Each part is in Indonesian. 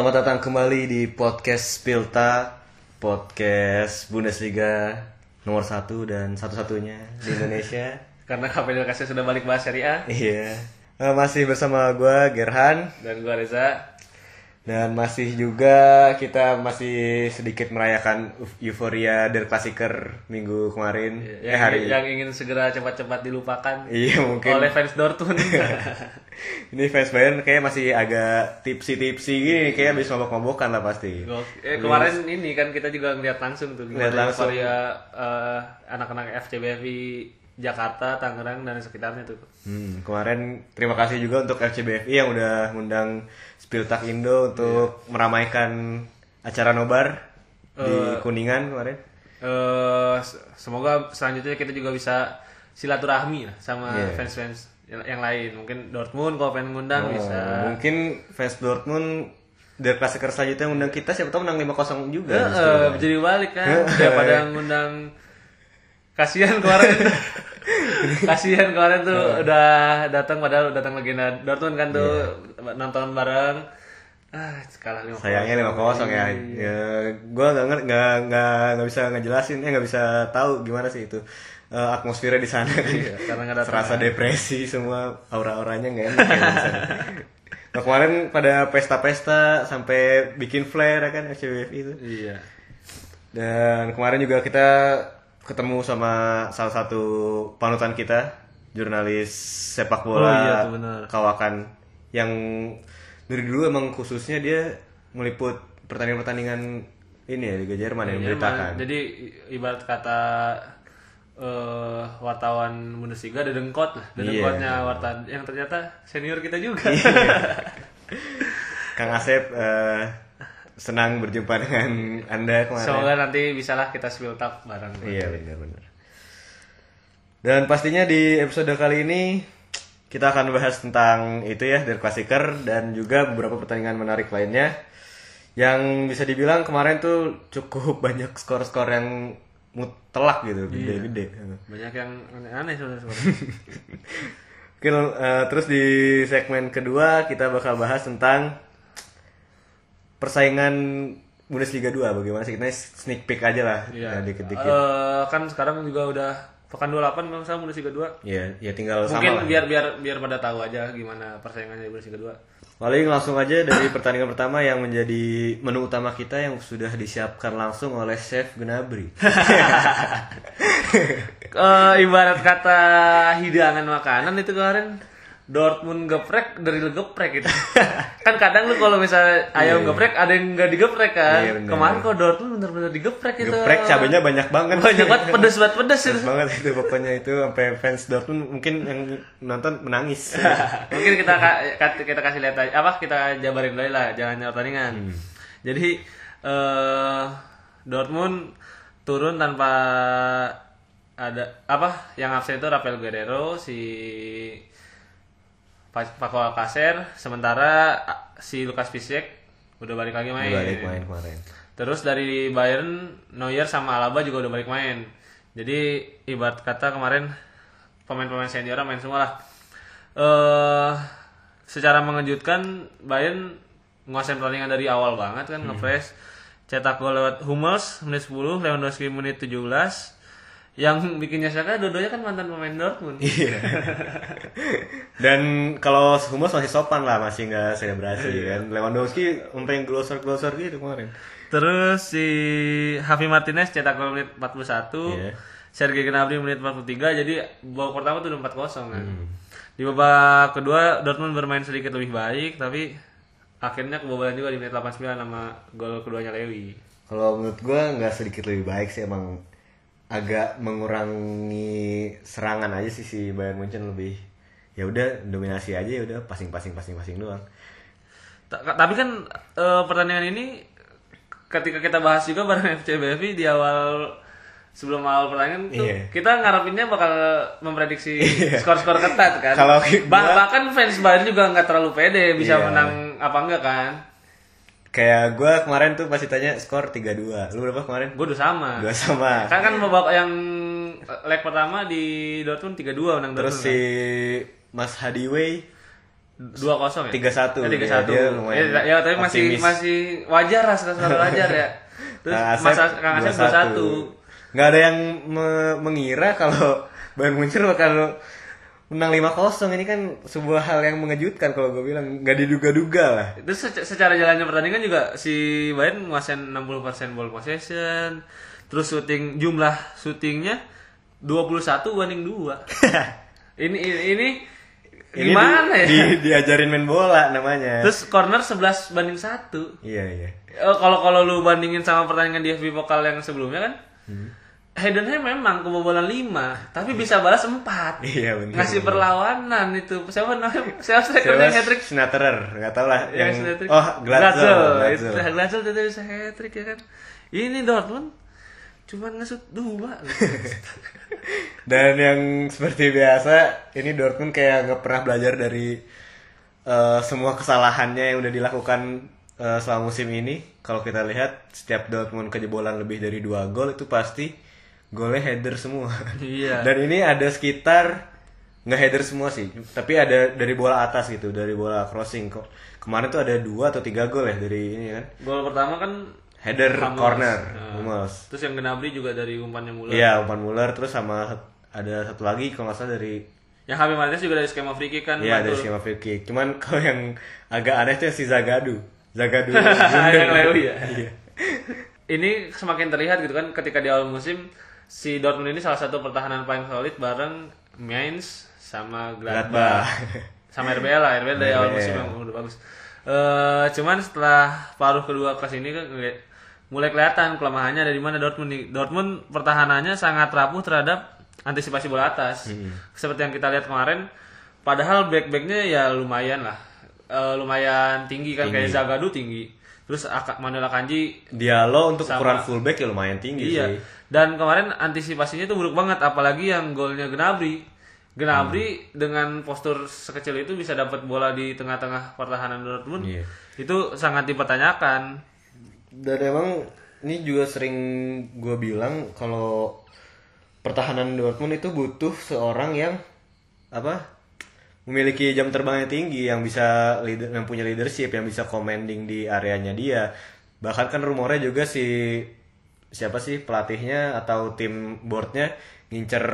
Selamat datang kembali di podcast Spilta, podcast Bundesliga nomor satu dan satu-satunya di Indonesia. Karena Kasih sudah balik bahas Serie A Iya, Eh, masih bersama gue Gerhan dan gua Reza. Dan masih juga kita masih sedikit merayakan euf- euforia Der Klassiker minggu kemarin. yang, eh hari yang ingin segera cepat-cepat dilupakan Iya mungkin. oleh fans Dortmund. Ini fans Bayern kayak masih agak tipsi-tipsi gini, kayak habis mabok-mabokan lah pasti. Eh, kemarin ini kan kita juga ngeliat langsung tuh Ngeliat langsung. euforia eh, anak-anak FCBFI Jakarta, Tangerang dan sekitarnya tuh. Hmm, kemarin terima kasih juga untuk FCBFI yang udah ngundang Spiltak Indo untuk meramaikan acara nobar di Kuningan kemarin. Eh, se- semoga selanjutnya kita juga bisa silaturahmi lah sama Iya. fans-fans yang, yang lain. Mungkin Dortmund kalau pengen ngundang bisa. Oh, mungkin fans Dortmund Der Klassiker selanjutnya ngundang kita siapa tahu menang 5-0 juga. Eh, justru, eh, jadi balik kan daripada ngundang kasihan kemarin kasihan kemarin tuh udah datang padahal datang legenda Dortmund kan tuh nonton bareng ah kalah lima Sayangnya 5-0 ya. ya gua nggak ngerti nggak nggak nggak bisa ngejelasin, eh nggak bisa tahu gimana sih itu eh, atmosfernya di sana. karena nggak datang Serasa depresi semua aura-auranya nggak enak ya. Nah, kemarin pada pesta-pesta sampai bikin flare ya kan FCBF itu. iya Dan kemarin juga kita ketemu sama salah satu panutan kita, jurnalis sepak bola Oh iya kawakan. Yang dari dulu emang khususnya dia meliput pertandingan-pertandingan ini ya Liga Jerman yang memberitakan. jadi ibarat kata eh wartawan Bundesliga dedengkot lah dedengkotnya wartawan yang ternyata senior kita juga. Kang Asep eh, senang berjumpa dengan Anda kemarin. semoga nanti bisalah kita spill talk bareng Iya benar-benar. Dan pastinya di episode kali ini kita akan bahas tentang itu ya Der Klassiker dan juga beberapa pertandingan menarik lainnya yang bisa dibilang kemarin tuh cukup banyak skor-skor yang mutlak gitu, gede-gede. banyak yang aneh-aneh sebenarnya Oke, eh, terus di segmen kedua kita bakal bahas tentang persaingan Bundesliga 2 bagaimana sih kita sneak peek aja lah Iya. ya, dikit-dikit. Eh, kan sekarang juga udah pekan 28 kalau misalnya Bundesliga 2. Iya, ya tinggal Mungkin sama lah. biar biar biar pada tahu aja gimana persaingannya di Bundesliga 2. Paling langsung aja dari pertandingan pertama yang menjadi menu utama kita yang sudah disiapkan langsung oleh Chef Gnabry. Eh, ibarat kata hidangan makanan itu kemarin Dortmund geprek dari geprek gitu. kan kadang lu kalau misalnya ayam geprek ada yang nggak digeprek kan. Iya, bener. Kemarin kok Dortmund bener-bener digeprek itu. Geprek cabenya banyak banget. banyak banget pedes banget pedes itu. Banget itu pokoknya itu sampai fans Dortmund mungkin yang nonton menangis. Mungkin kita kita kasih lihat aja apa kita jabarin dulu lah jalannya pertandingan. Jadi eh Dortmund turun tanpa ada apa yang absen itu Rafael Guerrero si Paco Alcacer sementara si Lukas Piszczek udah balik lagi main. Balik main kemarin. Terus dari Bayern Neuer sama Alaba juga udah balik main. Jadi ibarat kata kemarin pemain-pemain senior main semua lah. Eh secara mengejutkan Bayern nguasain pertandingan dari awal banget kan nge-press. Cetak gol lewat Hummels menit 10, Lewandowski menit 17. Yang bikin nyesek dua-duanya kan mantan pemain Dortmund. Iya. Dan kalau Hummels masih sopan lah, masih nggak selebrasi kan. Lewandowski sampai glosor-glosor gitu kemarin. Terus si Javi Martinez cetak gol menit 41. Iya. Sergei Gnabry menit 43. Jadi babak pertama tuh udah 4-0 kan. Di babak kedua Dortmund bermain sedikit lebih baik tapi akhirnya kebobolan juga di menit 89 sama gol keduanya Lewi. Kalau menurut gue nggak sedikit lebih baik sih emang agak mengurangi serangan aja sih si Bayern Munchen lebih ya udah dominasi aja ya udah passing passing passing passing doang. Ta- Tapi kan eh, pertandingan ini ketika kita bahas juga bareng FCBFI di awal sebelum awal pertandingan tuh Iya. kita ngarepinnya bakal memprediksi skor-skor ketat kan. Kalau Bah- bahkan fans Bayern juga nggak terlalu pede bisa Iya. menang apa enggak kan. Kayak gue kemarin tuh pasti tanya skor 3-2. Lu berapa kemarin? Gue udah sama. Dua sama. Kan kan babak yang leg pertama di Dortmund 3-2 menang Terus Dortmund. si kan. Mas Hadiway dua kosong ya 3-1, tiga ya, satu dia lumayan ya, ya, tapi masih optimis. masih wajar lah selalu wajar ya terus Kang Asep masa kang Asep dua satu 2-1. nggak ada yang me- mengira kalau Bayern Munchen bakal menang 5-0 ini kan sebuah hal yang mengejutkan kalau gue bilang. Nggak diduga-duga lah. Itu se- secara jalannya pertandingan juga si Bayern nguasain 60% ball possession terus shooting jumlah shootingnya 21 banding 2 ini ini, ini Ini gimana di- ya? di- diajarin main bola namanya. Terus corner 11 banding 1 iya iya. Oh, kalau kalau lu bandingin sama pertandingan di FB Pokal yang sebelumnya kan Heidenheim memang kebobolan 5 tapi bisa balas 4 Iya, bener, ngasih perlawanan itu. Siapa namanya? Siapa strikernya Siapa? hat-trick? Schnatterer nggak tahu lah yang, yang hat-trick. oh Glatzel Glatzel. Glatzel itu bisa hat-trick ya kan? Ini Dortmund cuman ngesut dua. Dan yang seperti biasa, ini Dortmund kayak nggak pernah belajar dari eh, semua kesalahannya yang udah dilakukan eh, selama musim ini. Kalau kita lihat, setiap Dortmund kejebolan lebih dari dua gol itu pasti golnya header semua. Iya. Dan ini ada sekitar nggak header semua sih, tapi ada dari bola atas gitu, dari bola crossing kok. Kemarin tuh ada dua atau tiga gol ya dari ini kan. gol pertama kan Header Hummels. corner. Hummels. terus yang Gnabry juga dari umpannya Muller Iya, umpan Muller terus sama ada satu lagi kalau nggak salah dari yang Javi Martinez juga dari skema free kick kan Iya dari skema free kick. Cuman kalau yang agak aneh tuh yang si Zagadu. Zagadu. yang Lewi ya Iya. ini semakin terlihat gitu kan ketika di awal musim si Dortmund ini salah satu pertahanan paling solid bareng Mainz sama Gladbach. Gladbach sama RBL lah RBL dari awal musim yang udah bagus Eh cuman setelah paruh kedua ke sini kan mulai kelihatan kelemahannya dari mana Dortmund nih Dortmund pertahanannya sangat rapuh terhadap antisipasi bola atas seperti yang kita lihat kemarin padahal back backnya ya lumayan lah Eh, lumayan tinggi kan kayak Zagadou tinggi terus Manuel Akanji Dialog untuk Sama. ukuran fullback ya lumayan tinggi Iya. sih. Dan kemarin antisipasinya itu buruk banget apalagi yang golnya Gnabry. Gnabry Hmm. dengan postur sekecil itu bisa dapat bola di tengah-tengah pertahanan Dortmund. Iya. Itu sangat dipertanyakan. Dan emang ini juga sering gue bilang kalau pertahanan Dortmund itu butuh seorang yang apa memiliki jam terbang yang tinggi yang bisa leader yang punya leadership yang bisa commanding di areanya dia bahkan kan rumornya juga si siapa sih pelatihnya atau tim boardnya ngincer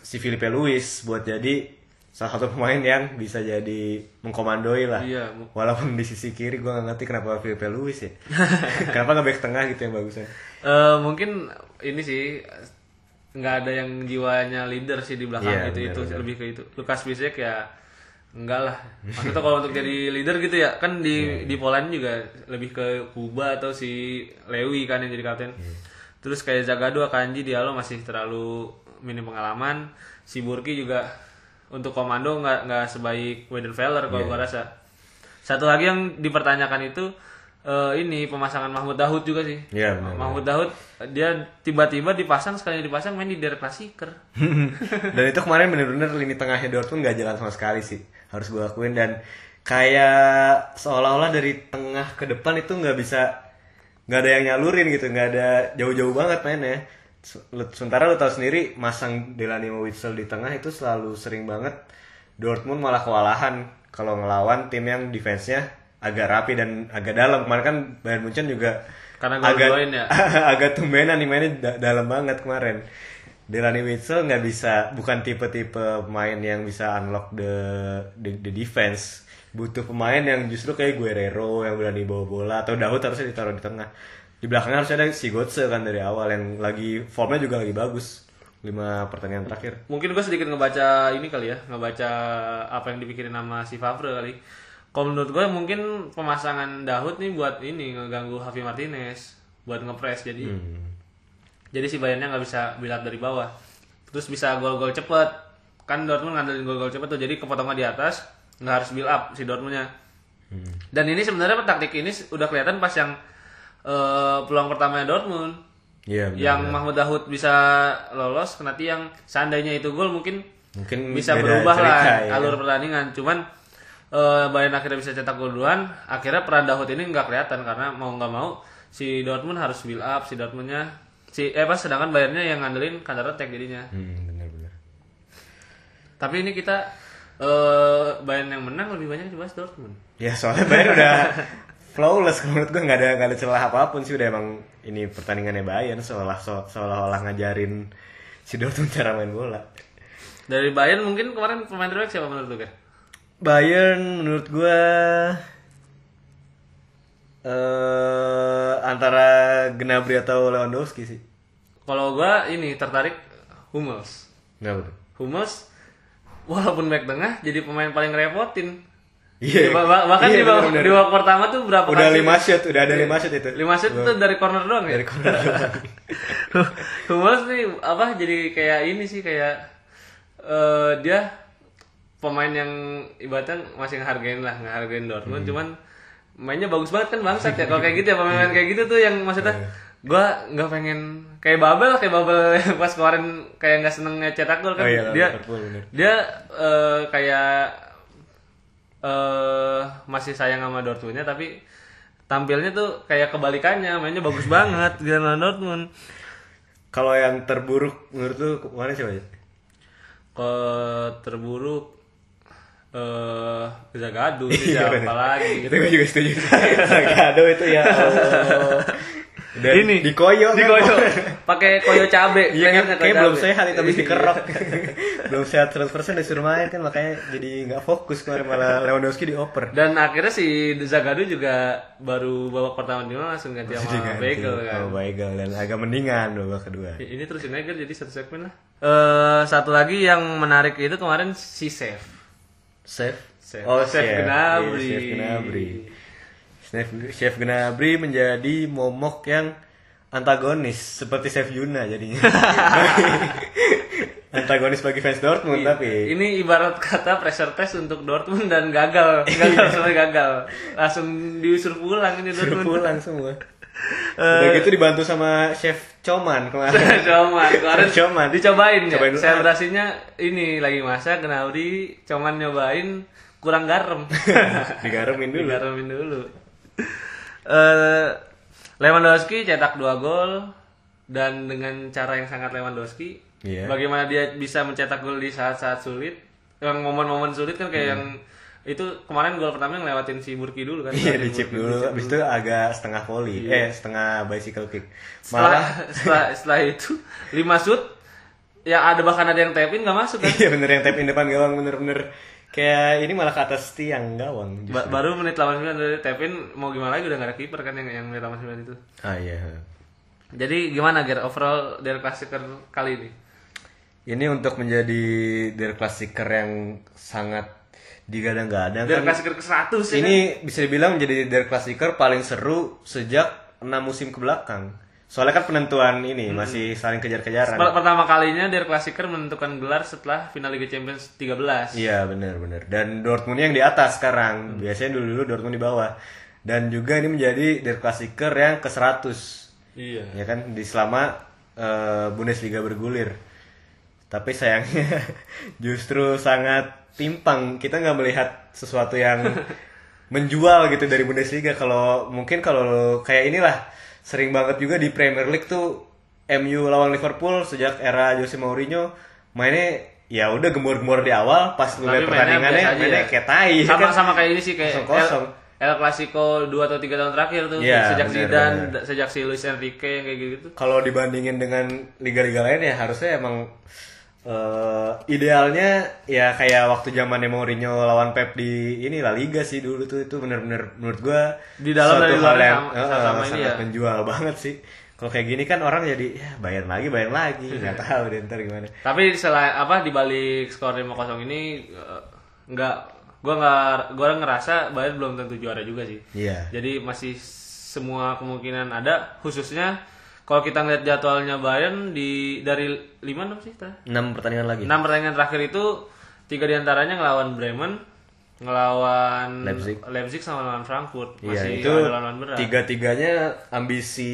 si Filipe Luis buat jadi salah satu pemain yang bisa jadi mengkomandoi lah Iya, walaupun di sisi kiri gue gak ngerti kenapa Filipe Luis ya kenapa nggak back tengah gitu yang bagusnya Eh mungkin ini sih nggak ada yang jiwanya leader sih di belakang Iya, gitu benar, itu benar. lebih ke itu. Lukas Piszek ya enggak lah. Maksudnya kalau untuk jadi leader gitu ya kan Iya, di di Poland juga lebih ke Kuba atau si Lewi kan yang jadi kapten. Iya. Terus kayak Zagadou Akanji Diallo masih terlalu minim pengalaman. Si Burki juga untuk komando nggak nggak sebaik Weidenfeller Iya. kalau gua rasa. Satu lagi yang dipertanyakan itu eh, ini pemasangan Mahmud Daud juga sih. Iya, benar, Mahmud Daud dia tiba-tiba dipasang sekali dipasang main di Der Klasiker. dan itu kemarin bener-bener lini tengahnya Dortmund gak jalan sama sekali sih harus gue akuin dan kayak seolah-olah dari tengah ke depan itu nggak bisa nggak ada yang nyalurin gitu nggak ada jauh-jauh banget mainnya sementara lu tahu sendiri masang Delany sama Witsel di tengah itu selalu sering banget Dortmund malah kewalahan kalau ngelawan tim yang defense-nya agak rapi dan agak dalam kemarin kan Bayern Munchen juga Karena agak ya. agak tumbenan nih mainnya da- dalam banget kemarin. Delany Witsel nggak bisa, bukan tipe-tipe pemain yang bisa unlock the, the the defense. Butuh pemain yang justru kayak Guerrero yang berani bawa bola atau Daud harusnya ditaruh di tengah. Di belakangnya harusnya ada si Götze kan dari awal yang lagi formnya juga lagi bagus. Lima pertandingan terakhir. Mungkin gue sedikit ngebaca ini kali ya, ngebaca apa yang dipikirin sama si Favre kali. Kalau menurut gue mungkin pemasangan Daud nih buat ini ngeganggu Javi Martinez, buat ngepres jadi. Jadi si Bayernnya nggak bisa build up dari bawah. Terus bisa gol-gol cepet. Kan Dortmund ngandelin gol-gol cepet tuh, jadi kepotongan di atas nggak harus build up si Dortmundnya. Dan ini sebenarnya taktik ini udah kelihatan pas yang eh, peluang pertamanya Dortmund. Iya. benar. yang Mahmud Daud bisa lolos kena tiang seandainya itu gol mungkin mungkin bisa berubah lah cerita, ya. alur pertandingan cuman eh Bayern akhirnya bisa cetak gol duluan akhirnya peran Daud ini nggak kelihatan karena mau nggak mau si Dortmund harus build up si Dortmundnya si eh pas sedangkan Bayernnya yang ngandelin counter attack jadinya Hmm, benar-benar. tapi ini kita eh Bayern yang menang lebih banyak dibahas Dortmund. Ya soalnya Bayern udah flawless menurut gue nggak ada nggak ada celah apa pun sih udah emang ini pertandingannya Bayern seolah so- seolah-olah ngajarin si Dortmund cara main bola. Dari Bayern mungkin kemarin pemain terbaik siapa menurut lu? Bayern menurut gue eh antara Gnabry atau Lewandowski sih. Kalau gua ini tertarik Hummels. Kenapa tuh? Hummels walaupun back tengah jadi pemain paling repotin. Iya. Bah- bah- bahkan Iya, di babak di babak pertama tuh berapa Udah kali- lima shot, udah ada lima shot itu. lima shoot itu dari corner doang ya? Dari corner doang. Hummels nih apa jadi kayak ini sih kayak eh dia pemain yang ibaratnya masih ngehargain lah ngehargain Dortmund cuman mainnya bagus banget kan bangsat ya kalau kayak gitu ya pemain kayak gitu tuh yang maksudnya gua nggak pengen kayak Babel kayak Babel pas kemarin kayak nggak seneng cetak gol kan Oh iya, dia Liverpool, bener. dia eh, kayak eh masih sayang sama Dortmundnya tapi tampilnya tuh kayak kebalikannya mainnya bagus banget dengan Dortmund Kalau yang terburuk menurut lu kemarin siapa ya? ke terburuk eh Zagadu sih Iya, siapa bener. lagi Itu gue juga setuju. Zagado itu ya Allah. Dan Ini, dikoyo kan? Dikoyo. pakai koyo cabe Iya kan, kayak belum sehat itu habis Iya. dikerok. belum sehat 100% disuruh main kan makanya jadi nggak fokus kemarin malah Lewandowski dioper. dan akhirnya si Zagadu juga baru babak pertama di mana langsung ganti sama Diganti Bagel kan sama Bagel dan agak mendingan babak kedua. ini terusin aja jadi satu segmen lah eh satu lagi yang menarik itu kemarin si Chef Chef. Chef. Oh, Chef Gnabry. Iya, Chef Gnabry. Chef, Chef Gnabry menjadi momok yang antagonis seperti Chef Yuna jadinya. antagonis bagi fans Dortmund tapi ini ibarat kata pressure test untuk Dortmund dan gagal gagal sampai gagal langsung diusir pulang ini suruh Dortmund pulang semua. Udah gitu dibantu sama Chef Coman kemarin. Coman kemarin Coman. dicobain ya. Cobain. Selebrasinya ini lagi masak Gnabry Coman nyobain kurang garam. Digaremin dulu. Digaramin dulu. Eh Lewandowski cetak dua gol dan dengan cara yang sangat Lewandowski. Iya. Bagaimana dia bisa mencetak gol di saat-saat sulit? Yang momen-momen sulit kan Hmm. kayak yang itu kemarin gol pertama yang lewatin si Burki dulu kan. Iya dicip dulu, habis itu agak setengah volley, eh setengah bicycle kick. setelah, Malah setelah setelah itu lima shoot ya ada bahkan ada yang tap in nggak masuk kan iya bener yang tap in depan gawang bener-bener Kayak ini malah ke atas tiang gawang. Ba baru menit 89 dari Tevin mau gimana lagi udah gak ada kiper kan yang yang menit 89 itu. Ah iya. Jadi gimana Ger overall dari klasiker kali ini? Ini untuk menjadi Der klasiker yang sangat digadang-gadang. Dari kan, ke-100. Ini kan? bisa dibilang menjadi Der klasiker paling seru sejak 6 musim ke belakang. Soalnya kan penentuan ini masih saling kejar-kejaran. Per- pertama kalinya dari klasikер menentukan gelar setelah final Liga Champions 13 Iya benar-benar. Dan Dortmund yang di atas sekarang. Biasanya dulu-dulu Dortmund di bawah. Dan juga ini menjadi Der Klassiker yang ke 100 iya ya kan di selama eh, Bundesliga bergulir. Tapi sayangnya justru sangat timpang. Kita nggak melihat sesuatu yang menjual gitu dari Bundesliga. Kalau mungkin kalau kayak inilah sering banget juga di Premier League tuh MU lawan Liverpool sejak era Jose Mourinho mainnya ya udah gembor-gembor di awal pas mainnya pertandingannya mainnya ya. kayak tai ya sama kan? sama kayak ini sih kayak Kosong-kosong. El, Clasico 2 atau 3 tahun terakhir tuh Iya, sejak bener, Zidane bener. sejak si Luis Enrique yang kayak gitu kalau dibandingin dengan liga-liga lain ya harusnya emang eh, idealnya ya kayak waktu zamannya Mourinho lawan Pep di ini La Liga sih dulu tuh itu bener-bener menurut gua Di dalam suatu hal luar yang sama- sama-sama ini sangat ya. menjual banget sih. Kalau kayak gini kan orang jadi ya bayar lagi bayar lagi nggak tahu deh ntar gimana. Tapi selain apa di balik skor 5-0 ini eh, nggak gua nggak gua ngerasa Bayern belum tentu juara juga sih. Iya. Jadi masih semua kemungkinan ada khususnya kalau kita ngeliat jadwalnya Bayern di dari 5 6 sih tah? 6 pertandingan lagi. 6 pertandingan terakhir itu tiga di antaranya ngelawan Bremen, ngelawan Leipzig. Leipzig sama lawan Frankfurt. Iya Masih itu ada lawan berat. tiga-tiganya ambisi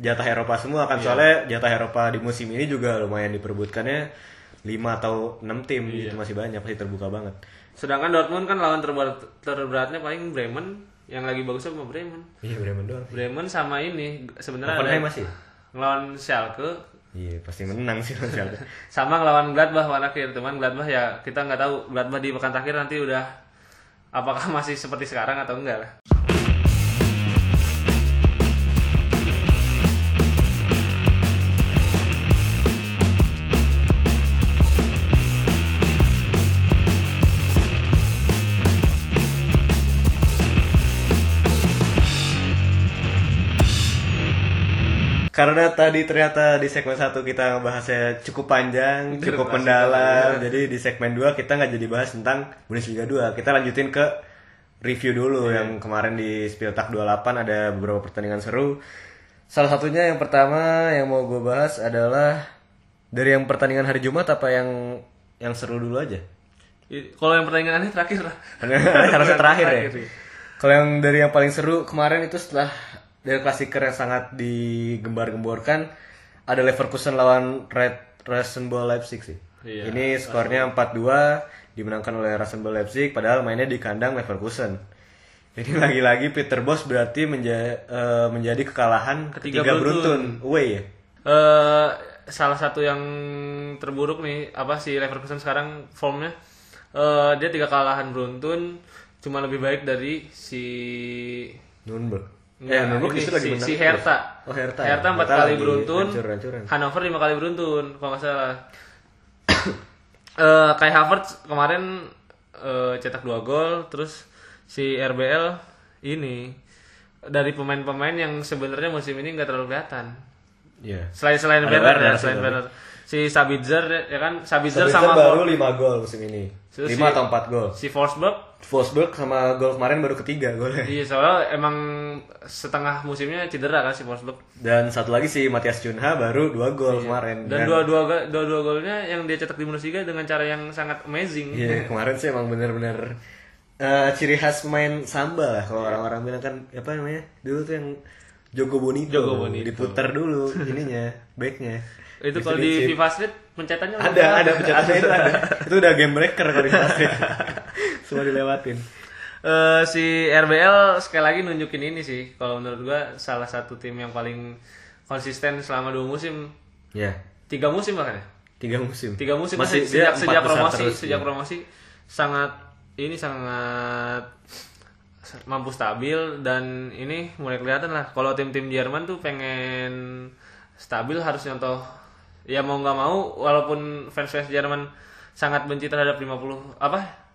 jatah Eropa semua kan soalnya jatah Eropa di musim ini juga lumayan diperebutkannya 5 atau 6 tim itu masih banyak masih terbuka banget. Sedangkan Dortmund kan lawan terberat, terberatnya paling Bremen yang lagi bagusnya sama Bremen. Iya Bremen doang. Bremen sama ini sebenarnya Hoffenheim ada masih? ngelawan Schalke Iya, pasti menang sih lawan Schalke. Sama ngelawan Gladbach pada akhir, teman Gladbach ya kita nggak tahu Gladbach di pekan terakhir nanti udah apakah masih seperti sekarang atau enggak lah. Karena tadi ternyata di segmen 1 kita ngebahasnya cukup panjang, cukup mendalam. banget. Jadi di segmen 2 kita nggak jadi bahas tentang Bundesliga 2. Kita lanjutin ke review dulu Iya. yang kemarin di Spieltag 28 ada beberapa pertandingan seru. Salah satunya yang pertama yang mau gue bahas adalah dari yang pertandingan hari Jumat apa yang yang seru dulu aja? Kalau yang pertandingan ini terakhir lah. harusnya terakhir ya. Terakhir, iya. Kalau yang dari yang paling seru kemarin itu setelah dari klasiker yang sangat digembar-gemborkan ada Leverkusen lawan Red Rasenball Leipzig sih. Iya, Ini skornya 4-2 dimenangkan oleh Rasenball Leipzig padahal mainnya di kandang Leverkusen. Ini lagi-lagi Peter Bos berarti menja- eh, menjadi kekalahan Ketiga ketiga, beruntun. Away ya. Eh, salah satu yang terburuk nih apa si Leverkusen sekarang formnya eh, dia tiga kalahan beruntun cuma lebih baik dari si Nürnberg. Eh, Nürnberg ini justru lagi si, menang si. Hertha. Oh, Hertha. ya? Hertha empat Hertha kali beruntun. hancur-hancuran. Hannover lima kali beruntun kalau nggak salah. Eh Kai Havertz kemarin eh, cetak dua gol, terus si RBL ini dari pemain-pemain yang sebenarnya musim ini nggak terlalu kelihatan. Iya. Selain selain Ada Werner ya, selain. Werner. Si Sabitzer ya kan Sabitzer, Sabitzer sama baru For- 5 gol musim ini. Terus 5 si- atau 4 gol. si Forsberg Wolfsburg sama gol kemarin baru ketiga golnya. iya soalnya emang setengah musimnya cedera kan si Forsberg. Dan satu lagi si Matias Cunha baru 2 gol kemarin. Iya. Dan dua-dua ga- dua-dua golnya yang dia cetak di Bundesliga dengan cara yang sangat amazing. Iya, kemarin sih emang bener-bener eh, ciri khas pemain samba lah kalau orang-orang bilang kan apa namanya? Dulu tuh yang Jogo Bonito, Jogo Bonito. diputar dulu ininya, backnya. Itu kalau di. FIFA Street pencetannya ada ada pencetannya itu ada. Itu udah game breaker kalau di plastik. Semua dilewatin. Eh, si RBL sekali lagi nunjukin ini sih. Kalau menurut gua salah satu tim yang paling konsisten selama dua musim. Ya, tiga musim bahkan ya? Tiga musim. tiga musim. Masih sejak sejak promosi terus, sejak ya. promosi sangat ini sangat mampu stabil dan ini mulai kelihatan lah. Kalau tim-tim Jerman tuh pengen stabil harus nyontoh. Ya mau nggak mau walaupun fans-fans Jerman sangat benci terhadap 50 apa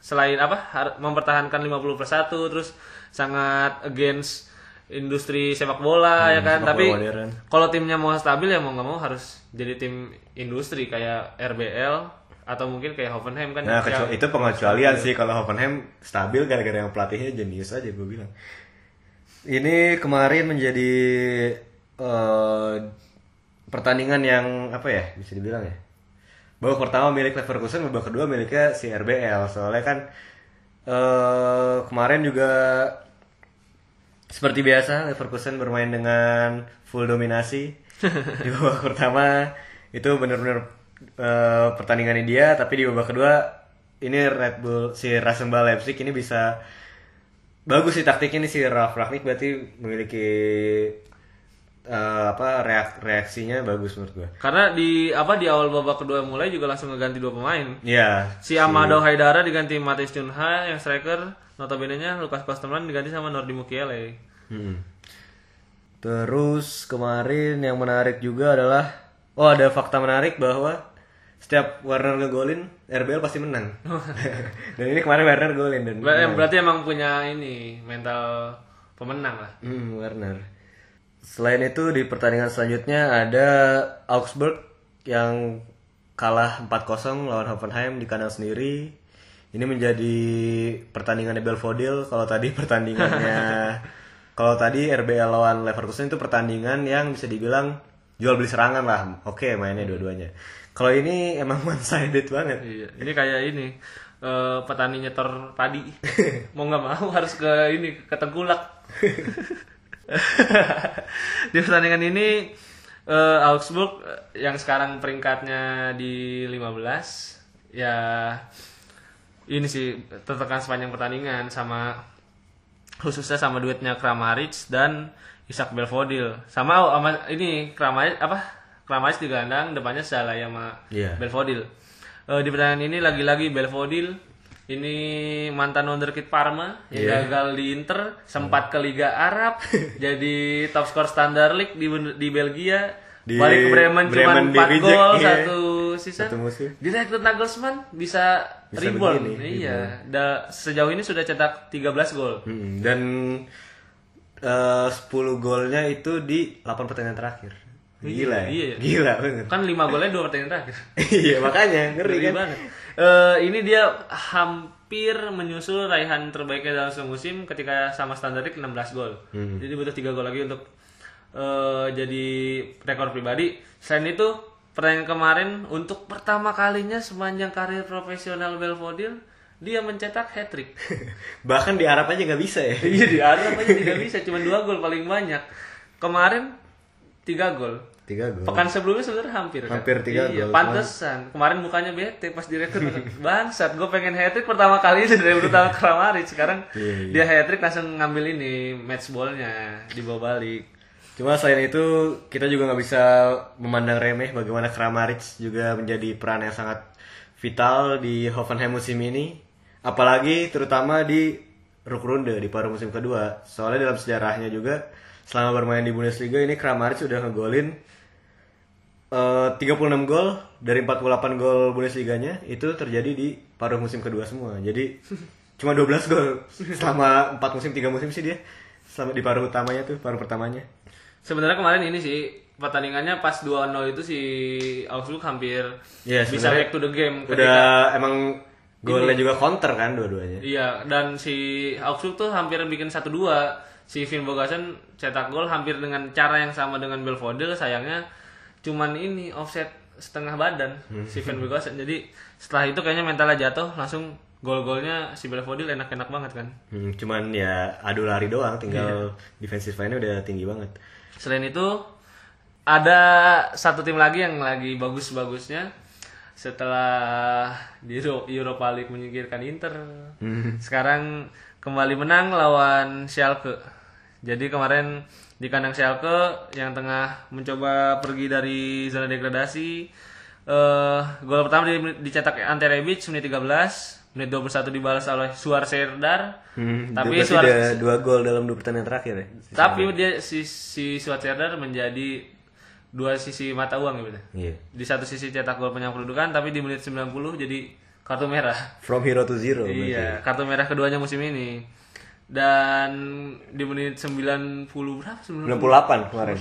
selain apa mempertahankan 50 plus 1 terus sangat against industri sepak bola ya kan Hmm, sepak tapi bola modern. kalau timnya mau stabil ya mau nggak mau harus jadi tim industri kayak RBL atau mungkin kayak Hoffenheim kan Nah, yang- kecuali, itu pengecualian sih kalau Hoffenheim stabil gara-gara yang pelatihnya jenius aja gue bilang. Ini kemarin menjadi eh, pertandingan yang apa ya bisa dibilang ya. Babak pertama milik Leverkusen, babak kedua miliknya si RBL. Soalnya kan eh, kemarin juga seperti biasa Leverkusen bermain dengan full dominasi di babak pertama itu benar-benar eh, pertandingannya dia tapi di babak kedua ini Red Bull si Rasenball Leipzig ini bisa bagus sih taktiknya nih si Ralf Rangnick berarti memiliki eh, apa reak- reaksinya bagus menurut gua. karena di apa di awal babak kedua mulai juga langsung ngeganti dua pemain Iya. si Amado Haidara diganti Matis Cunha yang striker notabene-nya Lukas Kosterman diganti sama Nordi Mukiele Mm-mm. Terus kemarin yang menarik juga adalah oh ada fakta menarik bahwa setiap Warner ngegolin RBL pasti menang. dan ini kemarin Warner golin dan Ber- berarti emang punya ini mental pemenang lah Hmm, Werner. Selain itu di pertandingan selanjutnya ada Augsburg yang kalah 4-0 lawan Hoffenheim di kandang sendiri. Ini menjadi pertandingan Belfodil kalau tadi pertandingannya kalau tadi RBL lawan Leverkusen itu pertandingan yang bisa dibilang jual beli serangan lah. Oke, mainnya dua-duanya. Kalau ini emang one sided banget. Iya, ini kayak ini eh, petani nyetor padi. mau nggak mau harus ke ini ke tengkulak. di pertandingan ini eh, Augsburg eh, yang sekarang peringkatnya di 15 ya ini sih tertekan sepanjang pertandingan sama khususnya sama duetnya Kramaric dan Isak Belfodil sama sama ini Kramaric apa Kramaric di gelandang, depannya Salah sama Iya. Belfodil. Eh, di pertandingan ini lagi-lagi Belfodil ini mantan wonderkid Parma yang Iya. gagal di Inter, sempat ke Liga Arab, jadi top skor Standard League di di Belgia, Di balik ke Bremen, cuma Bremen di 4 reject, gol iya. satu season. Satu musim. Nagelsmann bisa, Bisa reborn. begini, iya, Da- sejauh ini sudah cetak 13 gol. Hmm, dan eh 10 golnya itu di 8 pertandingan terakhir. Gila ya? iya. Gila bener. Kan 5 golnya 2 pertandingan terakhir. iya, makanya ngeri Ngeri kan. banget. Eh, ini dia hampir menyusul raihan terbaiknya dalam semusim ketika sama Standard League 16 gol. Hmm. Jadi butuh 3 gol lagi untuk eh, jadi rekor pribadi. Selain itu, pertandingan kemarin untuk pertama kalinya sepanjang karir profesional Belfodil dia mencetak hat trick. Bahkan di Arab aja nggak bisa ya. Iya di Arab aja tidak bisa, cuma 2 gol paling banyak. Kemarin 3 gol. Tiga gol. Pekan sebelumnya sebenarnya hampir kan? Hampir tiga iya, gol, Pantesan. Kemarin mukanya bete pas direkrut. Bangsat, gue pengen hat trick pertama kali itu dari pertama Kramaric. Sekarang Iya, iya. dia hat trick langsung ngambil ini match ballnya dibawa balik. Cuma selain itu kita juga nggak bisa memandang remeh bagaimana Kramaric juga menjadi peran yang sangat vital di Hoffenheim musim ini. Apalagi terutama di Rukrunde di paruh musim kedua. Soalnya dalam sejarahnya juga selama bermain di Bundesliga ini Kramaric sudah ngegolin eh, 36 gol dari 48 gol Bundesliganya itu terjadi di paruh musim kedua semua. Jadi cuma 12 gol selama 4 musim 3 musim sih dia selama di paruh utamanya tuh paruh pertamanya. Sebenarnya kemarin ini sih pertandingannya pas 2-0 itu si Augsburg hampir Iya, bisa back to the game. ketika- Udah emang golnya juga counter kan dua-duanya. Iya, dan si Augsburg tuh hampir bikin 1-2. Si Finn Bogason cetak gol hampir dengan cara yang sama dengan Belfodil, sayangnya cuman ini offset setengah badan si Finn Bogason. Jadi setelah itu kayaknya mentalnya jatuh, langsung gol-golnya si Belfodil enak-enak banget kan. Hmm, cuman ya adu lari doang, tinggal defensive line-nya udah tinggi banget. Selain itu ada satu tim lagi yang lagi bagus-bagusnya setelah di Euro- Europa League menyingkirkan Inter. Sekarang kembali menang lawan Schalke. Jadi kemarin di kandang Schalke yang tengah mencoba pergi dari zona degradasi eh gol pertama di- dicetak Ante Rebic menit 13, menit 21 dibalas oleh Suar Serdar. Hmm, Tapi Suar ada dua gol dalam dua pertandingan terakhir ya. tapi dia si si Suat Serdar menjadi dua sisi mata uang gitu. Iya. Di satu sisi cetak gol penyang kedudukan tapi di menit 90 jadi kartu merah. From hero to zero. berarti. Iya, kartu merah keduanya musim ini. Dan di menit 90 berapa? 90. 98 kemarin.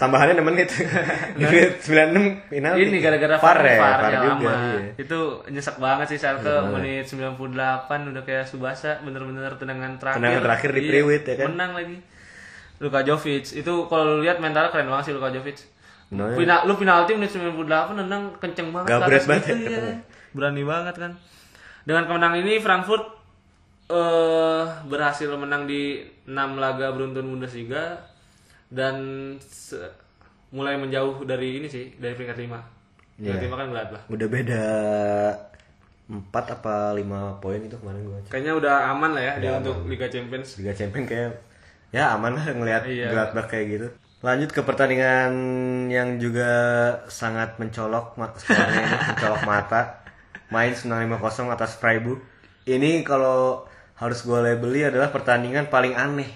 Tambahannya 6 menit. Di menit 96 penalti. Ini gara-gara VAR ya, VAR VAR ya juga. lama. Iya. Itu nyesek banget sih Schalke menit 98 udah kayak Subasa bener-bener tendangan terakhir. Tendangan terakhir di Iya, Priwit ya kan? Menang lagi. Luka Jovic itu kalau lu lihat mentalnya keren banget sih Luka Jovic. Benar. Pina, lu penalti menit 98 nendang kenceng banget. Gabret banget gitu, ya, iya. katanya. Berani banget kan. Dengan kemenangan ini Frankfurt eh berhasil menang di 6 laga beruntun Bundesliga dan mulai menjauh dari ini sih dari peringkat 5. Iya. Peringkat 5 kan Gladbach. Udah beda 4 apa 5 poin itu kemarin gua cek. Kayaknya udah aman lah ya dia untuk Liga Champions. Liga Champion kayak ya aman lah ngelihat Iya. Gladbach kayak gitu. Lanjut ke pertandingan yang juga sangat mencolok skornya mencolok mata. Mainz menang 5-0 atas Freiburg. Ini kalau harus gue labeli adalah pertandingan paling aneh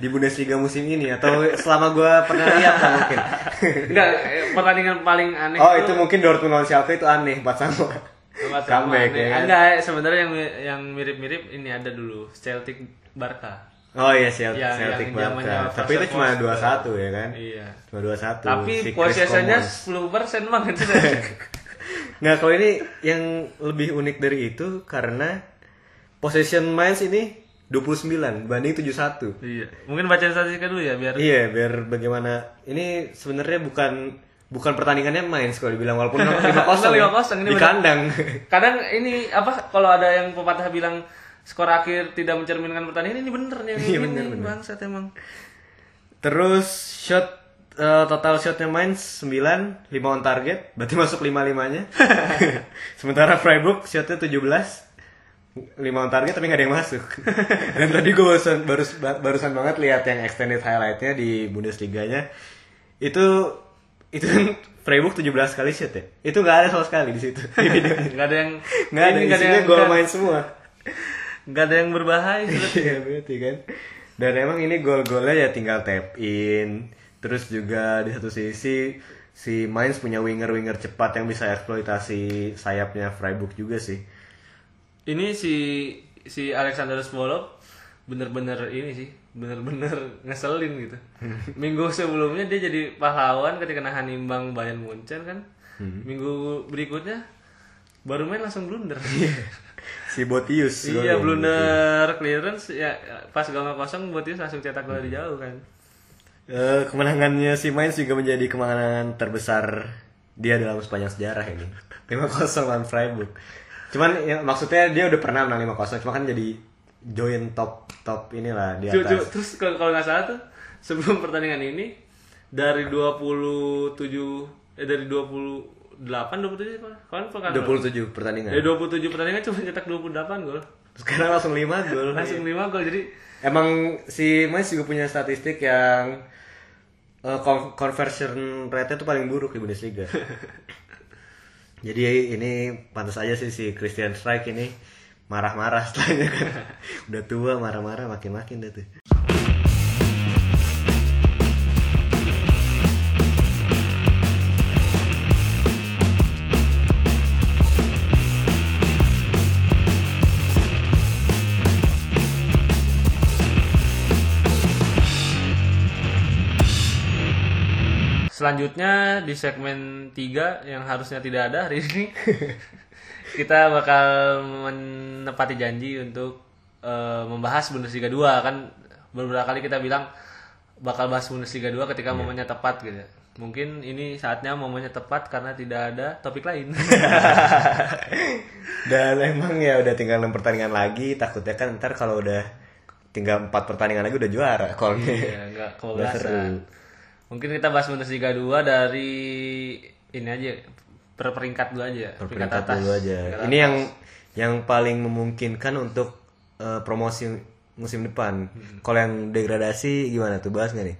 di Bundesliga musim ini atau selama gue pernah lihat lah mungkin. Enggak, eh, pertandingan paling aneh oh itu mungkin Dortmund lawan Schalke itu aneh 4 sama. Comeback ya kan? Enggak, sebenarnya yang yang mirip-mirip ini ada dulu Celtic Barca. Oh iya Celtic, Yang- Celtic Barca. Tapi itu cuma Forster. 2-1 ya kan? Iya. Cuma 2-1. Tapi Si posisinya Commons. 10% banget. Nah kalau ini yang lebih unik dari itu karena possession Mainz ini 29 banding 71. iya. Mungkin baca statistika dulu ya biar Iya, biar bagaimana ini sebenarnya bukan bukan pertandingannya Mainz kalau dibilang walaupun 5-0 ya, 5-0, ini di kandang. kadang ini apa kalau ada yang pepatah bilang skor akhir tidak mencerminkan pertandingan ini bener nih Iya, ini bener, bener. bangsat emang Terus shot eh, total shotnya Mainz 9, 5 on target, berarti masuk 5-5-nya. Sementara Freiburg shotnya 17, 5 on target tapi nggak ada yang masuk. Dan tadi gue barusan, barus, barusan banget lihat yang extended highlightnya di Bundesliga-nya. Itu itu kan Freiburg 17 kali shoot ya. Itu nggak ada sama sekali di situ. Nggak ada yang Nggak ada, nggak ada yang gol main semua. nggak ada yang berbahaya Iya berarti kan. Dan emang ini gol-golnya ya tinggal tap in. Terus juga di satu sisi si Mainz punya winger-winger cepat yang bisa eksploitasi sayapnya Freiburg juga sih. Ini si si Alexander Svolov bener-bener ini sih bener-bener ngeselin gitu. Minggu sebelumnya dia jadi pahlawan ketika nahan imbang Bayern Munchen kan. Minggu berikutnya baru main langsung blunder. Si Botius. iya blunder clearance ya pas gawang kosong Botius langsung cetak gol dari jauh kan. Eh, kemenangannya si Mainz juga menjadi kemenangan terbesar dia dalam sepanjang sejarah ini. 5-0 lawan Freiburg. Cuman ya, maksudnya dia udah pernah menang 5-0, cuma kan jadi join top top inilah di atas. terus kalau nggak salah tuh sebelum pertandingan ini dari 27 eh dari 28 27 apa? Kawan pekan 27 pertandingan. Dari 27 pertandingan cuma cetak 28 gol. Sekarang langsung 5 gol. Langsung 5 gol jadi Emang si Mainz juga punya statistik yang con- conversion rate-nya tuh paling buruk di Bundesliga. Jadi ini pantas aja sih si Christian Streich ini marah-marah setelahnya kan. Udah tua marah-marah makin-makin deh tuh. Selanjutnya di segmen 3 yang harusnya tidak ada hari ini kita bakal menepati janji untuk eh, membahas Bundesliga 2 kan beberapa kali kita bilang bakal bahas Bundesliga 2 ketika momennya tepat gitu. Mungkin ini saatnya momennya tepat karena tidak ada topik lain. Dan emang ya udah tinggal 6 pertandingan lagi, takutnya kan ntar kalau udah tinggal 4 pertandingan lagi udah juara kolnya. Iya, enggak kebablasan. Mungkin kita bahas Bundesliga 2 dari ini aja per peringkat dulu aja. Per peringkat dulu aja. Peringkat Ini yang yang paling memungkinkan untuk eh, promosi musim depan. Hmm. Kalau yang degradasi gimana tuh bahas nggak nih?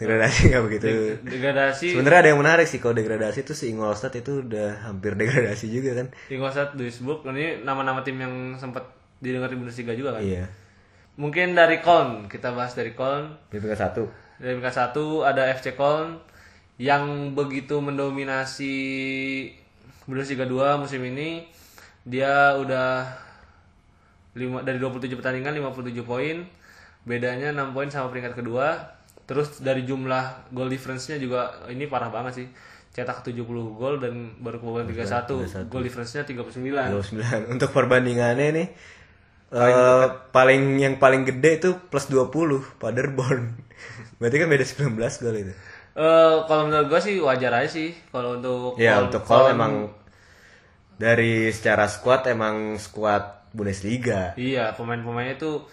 Degradasi nggak begitu. degradasi Sebenarnya ada yang menarik sih kalau degradasi tuh si Ingolstadt itu udah hampir degradasi juga kan. Ingolstadt, Duisburg, ini nama-nama tim yang sempat didengar di Bundesliga juga kan. Iya. Mungkin dari Köln, kita bahas dari Köln. Di peringkat satu. Dari peringkat 1 ada FC Köln yang begitu mendominasi Bundesliga 2 musim ini. Dia udah lima, dari 27 pertandingan 57 poin. Bedanya 6 poin sama peringkat kedua. Terus dari jumlah goal difference-nya juga ini parah banget sih. Cetak 70 gol dan baru kebobolan 31. Goal difference-nya 39. 29. Untuk perbandingannya nih eh, paling yang paling gede itu plus 20 Paderborn. Berarti kan beda 19 gol itu. Eh kalau menurut gua sih wajar aja sih kalau untuk Ya Köln- untuk Kol Köln- emang dari secara squad emang squad Bundesliga. Iya, pemain-pemainnya itu